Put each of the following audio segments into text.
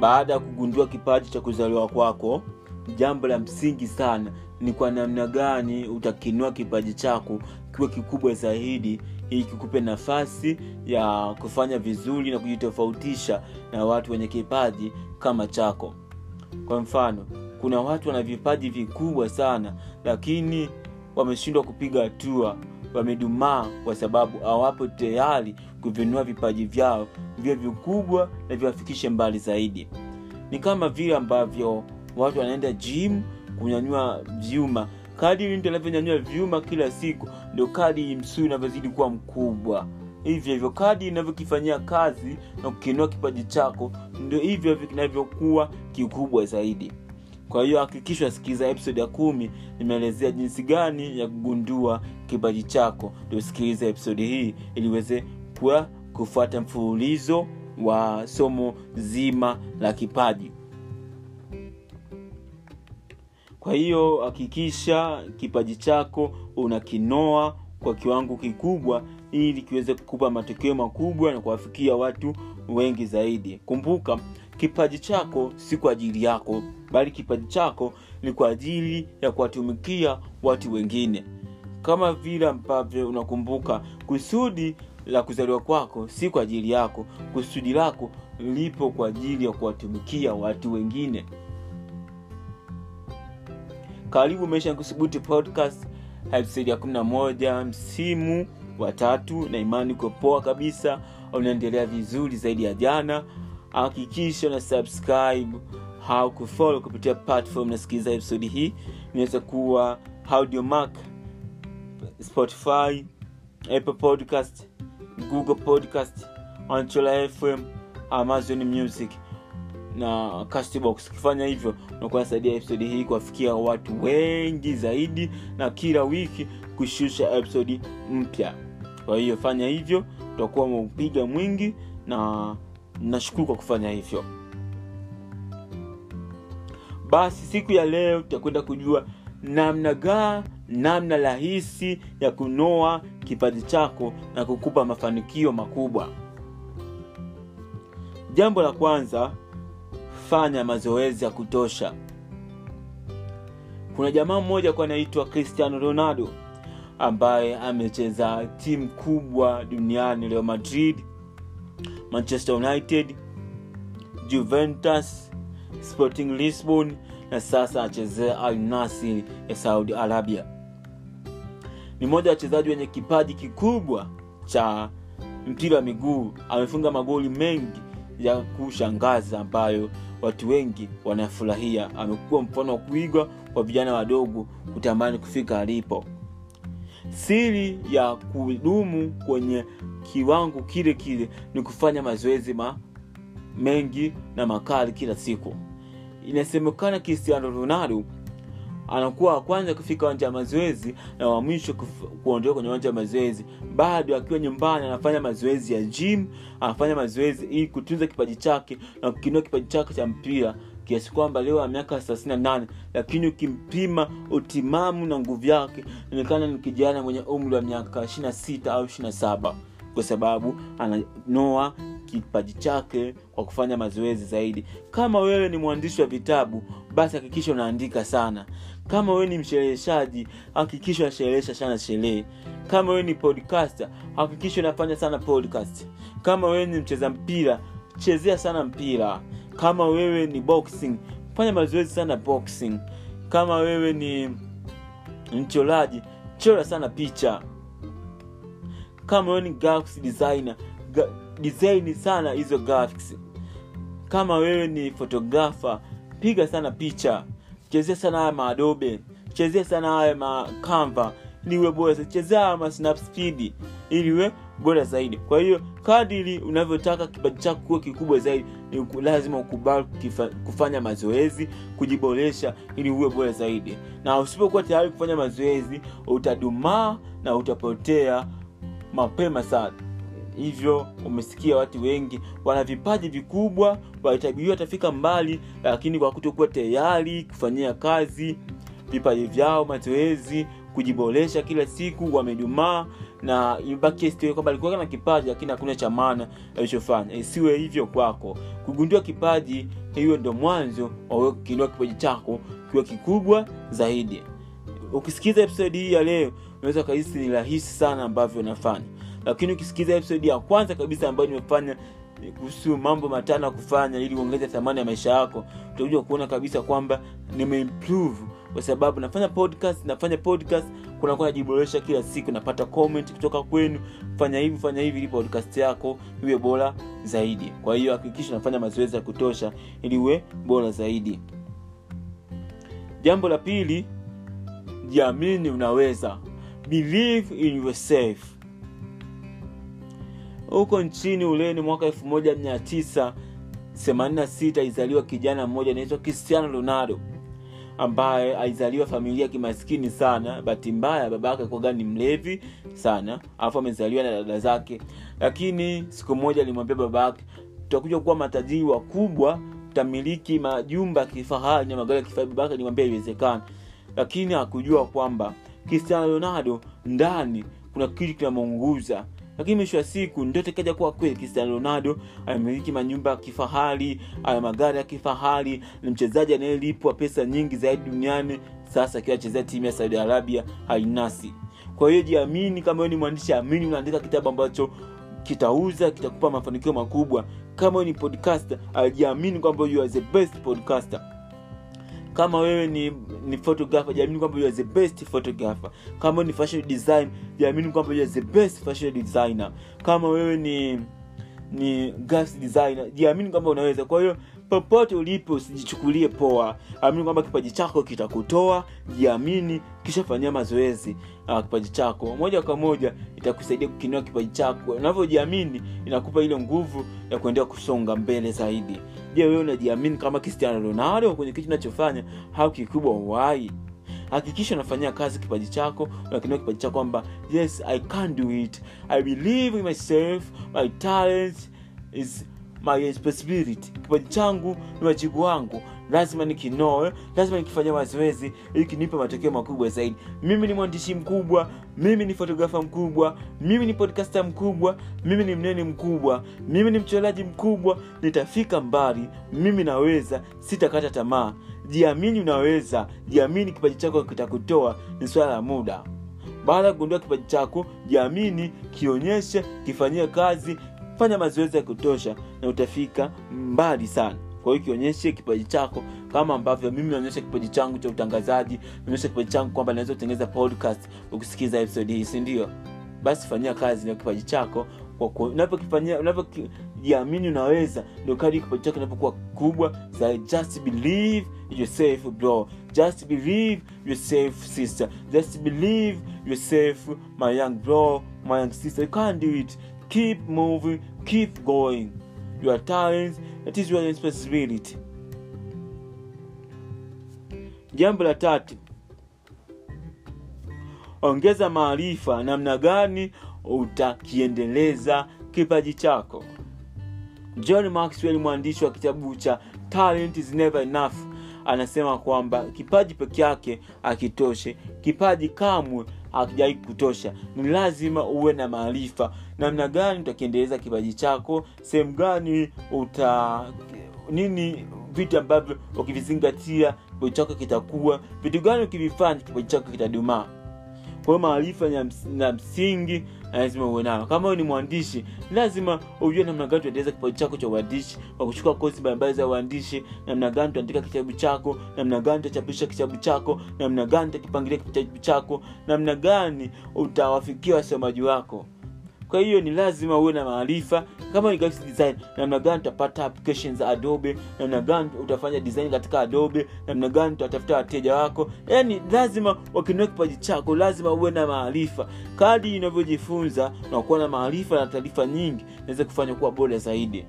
baada ya kugundua kipaji cha kuzaliwa kwako jambo la msingi sana ni kwa namna gani utakinua kipaji chako kiwe kikubwa zaidi ili kikupe nafasi ya kufanya vizuri na kujitofautisha na watu wenye kipaji kama chako. Kwa mfano kuna watu wana vipaji vikubwa sana lakini wameshindwa kupiga hatua wamedumaa kwa sababu hawapo tayari kuvinua vipaji vyao vyo vikubwa na viwafikishe mbali zaidi. Ni kama vile ambavyo watu wanaenda gym kunyanyua vyuma. Kadiri mtu anavyonyanyua vyuma kila siku ndio kadi msuu unavyozidi kuwa mkubwa. Hivyo hivyo kadi inavyokifanyia kazi na kukinua kipaji chako ndio hivyo vinavyokuwa kikubwa zaidi kwa hiyo hakikisha sikiliza episode ya kumi nimeelezea jinsi gani ya kugundua kipaji chako. Ndio sikiliza episode hii ili uweze kuwa kufuata mfululizo wa somo zima la kipaji. Kwa hiyo hakikisha kipaji chako unakinoa kwa kiwango kikubwa ili kiweze kukupa matokeo makubwa na kuwafikia watu wengi zaidi. Kumbuka kipaji chako si kwa ajili yako bali kipaji chako ni kwa ajili ya kuwatumikia watu wengine. Kama vile ambavyo unakumbuka kusudi la kuzaliwa kwako si kwa ajili yako kusudi lako lipo kwa ajili ya kuwatumikia watu wengine. Karibu maisha kusubuti podcast ya 11 msimu wa tatu na imani uko kabisa unaendelea vizuri zaidi ya jana hakikisha na subscribe au kufollow kupitia platform nasikiliza episodi hii. Inaweza kuwa audiomark spotify apple podcast google podcast anchola fm amazon music na castbox ukifanya hivyo nakuwa nasaidia episodi hii kuwafikia watu wengi zaidi na kila wiki kushusha episodi mpya. Kwa hiyo fanya hivyo utakuwa umeupiga mwingi na nashukuru kwa kufanya hivyo. Basi siku ya leo tutakwenda kujua namna gaa namna rahisi ya kunoa kipaji chako na kukupa mafanikio makubwa. Jambo la kwanza fanya mazoezi ya kutosha. Kuna jamaa mmoja kwa anaitwa cristiano ronaldo ambaye amecheza timu kubwa duniani real madrid manchester united juventus sporting lisbon na sasa achezea alnasir ya saudi arabia. Ni mmoja wa wachezaji wenye kipaji kikubwa cha mpira wa miguu. Amefunga magoli mengi ya kushangaza ambayo watu wengi wanafurahia. Amekuwa mfano wa kuigwa kwa vijana wadogo kutamani kufika alipo siri ya kudumu kwenye kiwango kile kile ni kufanya mazoezi ma mengi na makali kila siku. Inasemekana cristiano ronaldo anakuwa wa kwanza kufika uwanja wa mazoezi na wa mwisho kuondoka kwenye uwanja wa mazoezi. Bado akiwa nyumbani anafanya mazoezi ya gym anafanya mazoezi ili kutunza kipaji chake na kukinua kipaji chake cha mpira kiasi kwamba leo a miaka 38 lakini ukimpima utimamu na nguvu yake inaonekana ni kijana mwenye umri wa miaka 26 au 27 kwa sababu ananoa kipaji chake kwa kufanya mazoezi zaidi. Kama wewe ni mwandishi wa vitabu basi hakikisha unaandika sana. Kama wewe ni mshereheshaji hakikisha unasherehesha sana sherehe. Kama wewe ni podcaster hakikisha unafanya sana podcast. Kama wewe ni mcheza mpira chezea sana mpira kama wewe ni boxing fanya mazoezi sana boxing. Kama wewe ni mchoraji chora sana picha. Kama wewe ni graphics designer ga, design sana hizo graphics. Kama wewe ni photographer piga sana picha. Chezea sana haya maadobe chezea sana haya makamva ili uwe bora chezea haya masnap speed ili bora zaidi. Kwa hiyo kadiri unavyotaka kipaji chako kuwa kikubwa zaidi ni lazima ukubali kufanya mazoezi kujiboresha ili uwe bora zaidi. Na usipokuwa tayari kufanya mazoezi utadumaa na utapotea mapema sana. Hivyo umesikia watu wengi wana vipaji vikubwa walitabiriwa watafika mbali lakini kwa kutokuwa tayari kufanyia kazi vipaji vyao mazoezi kujiboresha kila siku wamedumaa na ibaki historia kwamba alikuwa na kipaji lakini hakuna cha maana alichofanya. Isiwe hivyo kwako. Kugundua kipaji hiyo ndo mwanzo wa kipaji chako kiwa kikubwa zaidi. Ukisikiza episodi hii ya leo unaweza ukahisi ni rahisi sana ambavyo unafanya. Lakini ukisikiza episodi ya kwanza kabisa ambayo nimefanya kuhusu mambo matano ya kufanya ili uongeze thamani ya maisha yako utakuja kuona kabisa kwamba nimeimprove kwa sababu nafanya podcast nafanya podcast kunakuwa najiboresha kila siku napata comment kutoka kwenu fanya hivi fanya hivi ili podcast yako iwe bora zaidi. Kwa hiyo hakikisha nafanya mazoezi ya kutosha ili uwe bora zaidi. Jambo la pili jiamini unaweza. Believe in yourself. Huko nchini uleni mwaka 1986 izaliwa kijana mmoja anaitwa cristiano ronaldo ambaye alizaliwa familia kimaskini sana. Bahati mbaya baba yake ni mlevi sana. Alafu amezaliwa na dada zake. Lakini siku moja alimwambia baba yake tutakuja kuwa matajiri wakubwa tutamiliki majumba ya kifahari na magari ya kifahari. Babake alimwambia iwezekana lakini hakujua kwamba cristiano ronaldo ndani kuna kitu kinamuunguza lakini mwisho wa siku ndoto ikaja kuwa kweli. Cristiano ronaldo anamiliki manyumba ya kifahari ana magari ya kifahari ni mchezaji anayelipwa pesa nyingi zaidi duniani. Sasa akiwa achezea timu ya saudi arabia hainasi. Kwa hiyo jiamini kama ni mwandishi amini unaandika kitabu ambacho kitauza kitakupa mafanikio makubwa. Kama ni podcaster ajiamini kwamba you are the best podcaster kama wewe ni ni photographer jiamini kwamba you are the best photographer. Kama ni fashion design jiamini kwamba you are the best fashion designer. Kama wewe ni ni gas designer jiamini kwamba unaweza. Kwa hiyo popote ulipo usijichukulie poa. Amini kwamba kipaji chako kitakutoa jiamini kisha fanyia mazoezi uh, kipaji chako. Moja kwa moja itakusaidia kukinua kipaji chako. Unavyojiamini inakupa ile nguvu ya kuendelea kusonga mbele zaidi je wewe unajiamini kama cristiano ronaldo kwenye kitu unachofanya? Au kikubwa wai hakikisha unafanyia kazi kipaji chako unakinua kipaji chako kwamba yes i can do it. I believe in myself my talent is my responsibility. Kipaji changu ni wajibu wangu. Lazima nikinoe lazima nikifanya mazoezi ili kinipe matokeo makubwa zaidi. Mimi ni mwandishi mkubwa mimi ni fotografa mkubwa mimi ni podcaster mkubwa mimi ni mneni mkubwa mimi ni mchoraji mkubwa. Nitafika mbali mimi naweza sitakata tamaa. Jiamini unaweza jiamini kipaji chako kitakutoa ni swala la muda. Baada ya kugundua kipaji chako jiamini kionyeshe kifanyie kazi fanya mazoezi ya kutosha na utafika mbali sana. Kwa hiyo kionyeshe kipaji chako kama ambavyo mimi naonyesha kipaji changu cha utangazaji naonyesha kipaji changu kwamba naweza kutengeneza podcast ukisikiza episode hii sindio basi fanyia kazi na kipaji chako unavyojiamini unaweza ndio kadi kipaji chako inapokuwa kubwa za just believe yourself bro. Just believe yourself sister. Just believe yourself my young bro my young sister. You can't do it. Keep moving keep going. Your talents that is your responsibility. Jambo la tatu. Ongeza maarifa namna gani utakiendeleza kipaji chako. John maxwell mwandishi wa kitabu cha talent is never enough anasema kwamba kipaji peke yake akitoshe kipaji kamwe hakijai kutosha. Ni lazima uwe na maarifa. Namna gani utakiendeleza kipaji chako? Sehemu gani uta nini vitu ambavyo ukivizingatia kipaji chako kitakuwa? Vitu gani ukivifanya kipaji chako kitadumaa? Kwa hiyo maarifa na msingi lazima uwe nayo kama wewe ni mwandishi lazima ujue namna gani tuendeleza kipaji chako cha uandishi kwa kuchukua kozi mbalimbali za uandishi namna gani utaandika kitabu chako namna gani utachapisha kitabu chako namna gani utakipangilia kitabu chako namna gani utawafikia wasomaji wako kwa hiyo ni lazima uwe na maarifa kama ni graphic design namna gani utapata applications za adobe namna gani utafanya design katika adobe namna gani utatafuta wateja wako. Yaani lazima wakinua kipaji chako lazima uwe na maarifa. Kadi inavyojifunza na kuwa na maarifa na taarifa nyingi naweza kufanya kuwa bora zaidi.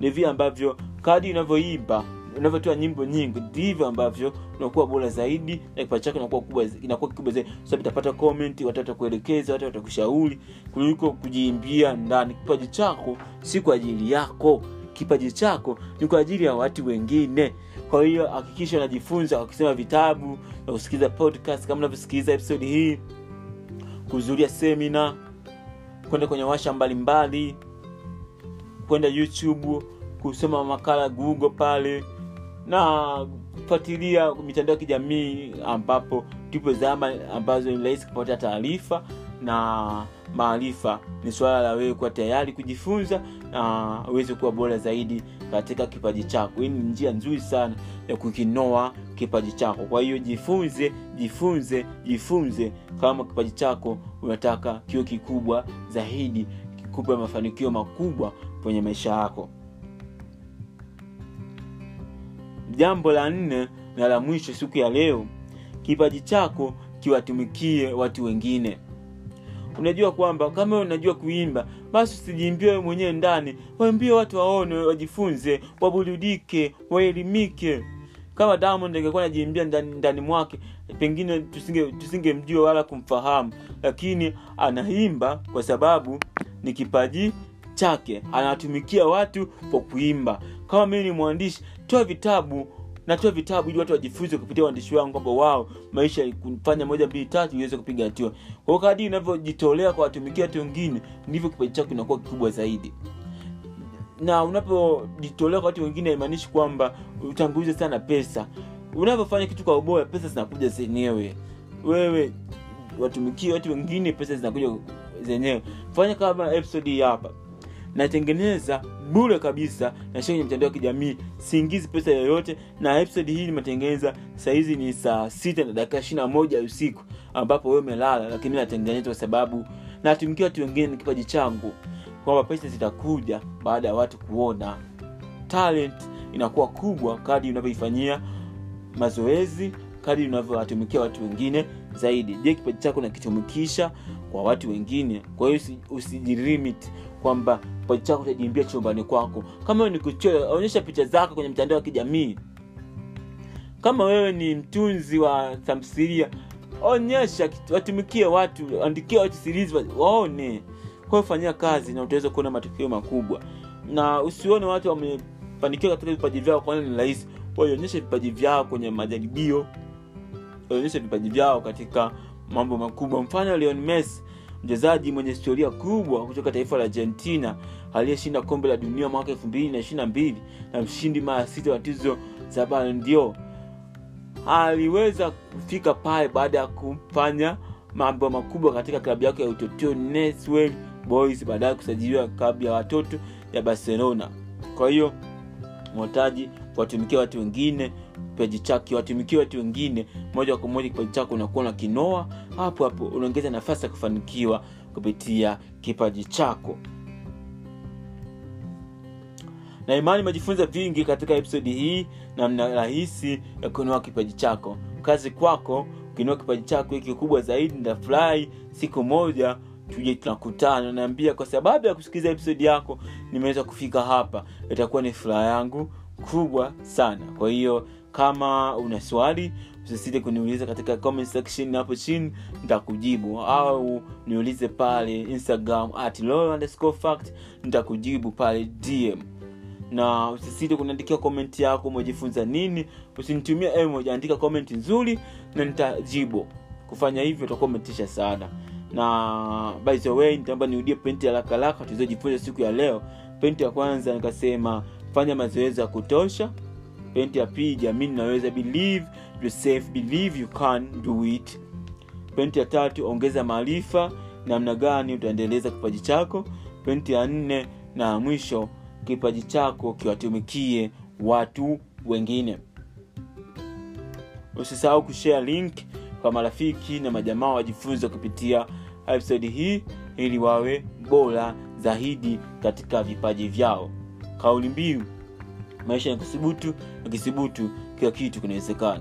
Ni vile ambavyo kadi inavyoimba unavyotoa nyimbo nyingi ndivyo ambavyo unakuwa bora zaidi na kipaji chako inakuwa kubwa inakuwa kikubwa zaidi. Kwa sababu utapata comment watu watakuelekeza watu watakushauri kuliko kujiimbia ndani. Kipaji chako si kwa ajili yako. Kipaji chako ni kwa ajili ya watu wengine. Kwa hiyo hakikisha unajifunza wakisema vitabu na kusikiliza podcast. Kama unavyosikiliza episode hii kuhudhuria semina kwenda kwenye washa mbalimbali kwenda youtube kusoma makala google pale na kufuatilia mitandao ya kijamii ambapo tupo zama ambazo ni rahisi kupata taarifa na maarifa. Ni suala la wewe kuwa tayari kujifunza na uweze kuwa bora zaidi katika kipaji chako. Hii ni njia nzuri sana ya kukinoa kipaji chako. Kwa hiyo jifunze jifunze jifunze kama kipaji chako unataka kiwe kikubwa zaidi kikubwa mafanikio makubwa kwenye maisha yako jambo la nne na la mwisho siku ya leo kipaji chako kiwatumikie watu wengine. Unajua kwamba kama unajua kuimba basi usijiimbie wewe mwenyewe ndani waimbie watu waone wajifunze waburudike waelimike. Kama diamond angekuwa najiimbia ndani, ndani mwake pengine tusinge tusingemjua wala kumfahamu. Lakini anaimba kwa sababu ni kipaji chake anatumikia watu kwa kuimba. Kama mimi ni mwandishi toa vitabu natoa vitabu ili watu wajifunze kupitia uandishi wangu kwamba wao maisha kufanya moja mbili tatu iweze kupiga hatua. Kwao kadi unavyojitolea kwa watumikia watu wengine ndivyo kipaji chako kinakuwa kikubwa zaidi. Na unapojitolea kwa watu wengine haimaanishi kwamba utangulize sana pesa. Unavyofanya kitu kwa ubora pesa zinakuja zenyewe. Wewe watumikie watu wengine pesa zinakuja zenyewe. Fanya kama episodi hapa natengeneza bure kabisa nash kwenye mtandao wa kijamii. Siingizi pesa yoyote na episode hii nimetengeneza. Sahizi ni saa sita na dakika ishirina moja usiku ambapo wewe umelala lakini natengeneza kwa sababu natumikia watu wengine ni kipaji changu kwamba pesa zitakuja baada ya watu kuona. Talent inakuwa kubwa kadi unavyoifanyia mazoezi kadi unavyowatumikia watu wengine zaidi. Je kipaji chako nakitumikisha kwa watu wengine? Kwa hiyo usijilimit kwamba kipaji chako utajimbia chumbani kwako. Kama ni kuchora onyesha picha zako kwenye mtandao wa kijamii. Kama wewe ni mtunzi wa tamthilia onyesha watumikie watu andikie watu series waone. Kwao fanyia kazi na utaweza kuona matokeo makubwa. Na usione watu wamefanikiwa katika vipaji vyao kwana ni rahisi. Waionyeshe vipaji vyao kwenye majaribio. Waionyeshe vipaji vyao katika mambo makubwa. Mfano leon messi mchezaji mwenye historia kubwa kutoka taifa la argentina aliyeshinda kombe la dunia mwaka elfu mbili na mshindi mara sita wa tuzo za balandio aliweza kufika pale baada ya kufanya mambo makubwa katika klabu yake ya utotio Newell's boys baadaye kusajiliwa klabu ya watoto ya barcelona. Kwa hiyo mhitaji kuwatumikia watu wengine kipaji chake watumikie watu wengine moja kwa moja kipaji chako unakuwa na kinoa hapo hapo unaongeza nafasi ya kufanikiwa kupitia kipaji chako. Na imani imejifunza vingi katika episodi hii namna rahisi ya kuinua kipaji chako. Kazi kwako ukinoa kipaji chako hiki kikubwa zaidi nitafurahi siku moja tuje tunakutana. Naambia kwa sababu ya kusikiliza episodi yako nimeweza kufika hapa. Itakuwa ni furaha yangu kubwa sana. Kwa hiyo kama una swali usisite kuniuliza katika comment section hapo chini nitakujibu. Au niulize pale instagram at fact nitakujibu pale dm na usisite kuniandikia komenti yako umejifunza nini usinitumia emoji andika komenti nzuri na nitajibu. Kufanya hivyo utakuwa umetisha sana. Na by the way nitaomba niudie penti haraka haraka tulizojifunza siku ya leo. Penti ya kwanza nikasema fanya mazoezi ya kutosha penti ya pili jamini naweza believe yourself believe you can do it. Penti ya tatu ongeza maarifa namna gani utaendeleza kipaji chako. Penti ya nne na mwisho kipaji chako kiwatumikie watu wengine. Usisahau kushare link kwa marafiki na majamaa wajifunze kupitia episode hii ili wawe bora zaidi katika vipaji vyao. Kauli mbiu maisha ya kisubutu na kisubutu kila kitu kinawezekana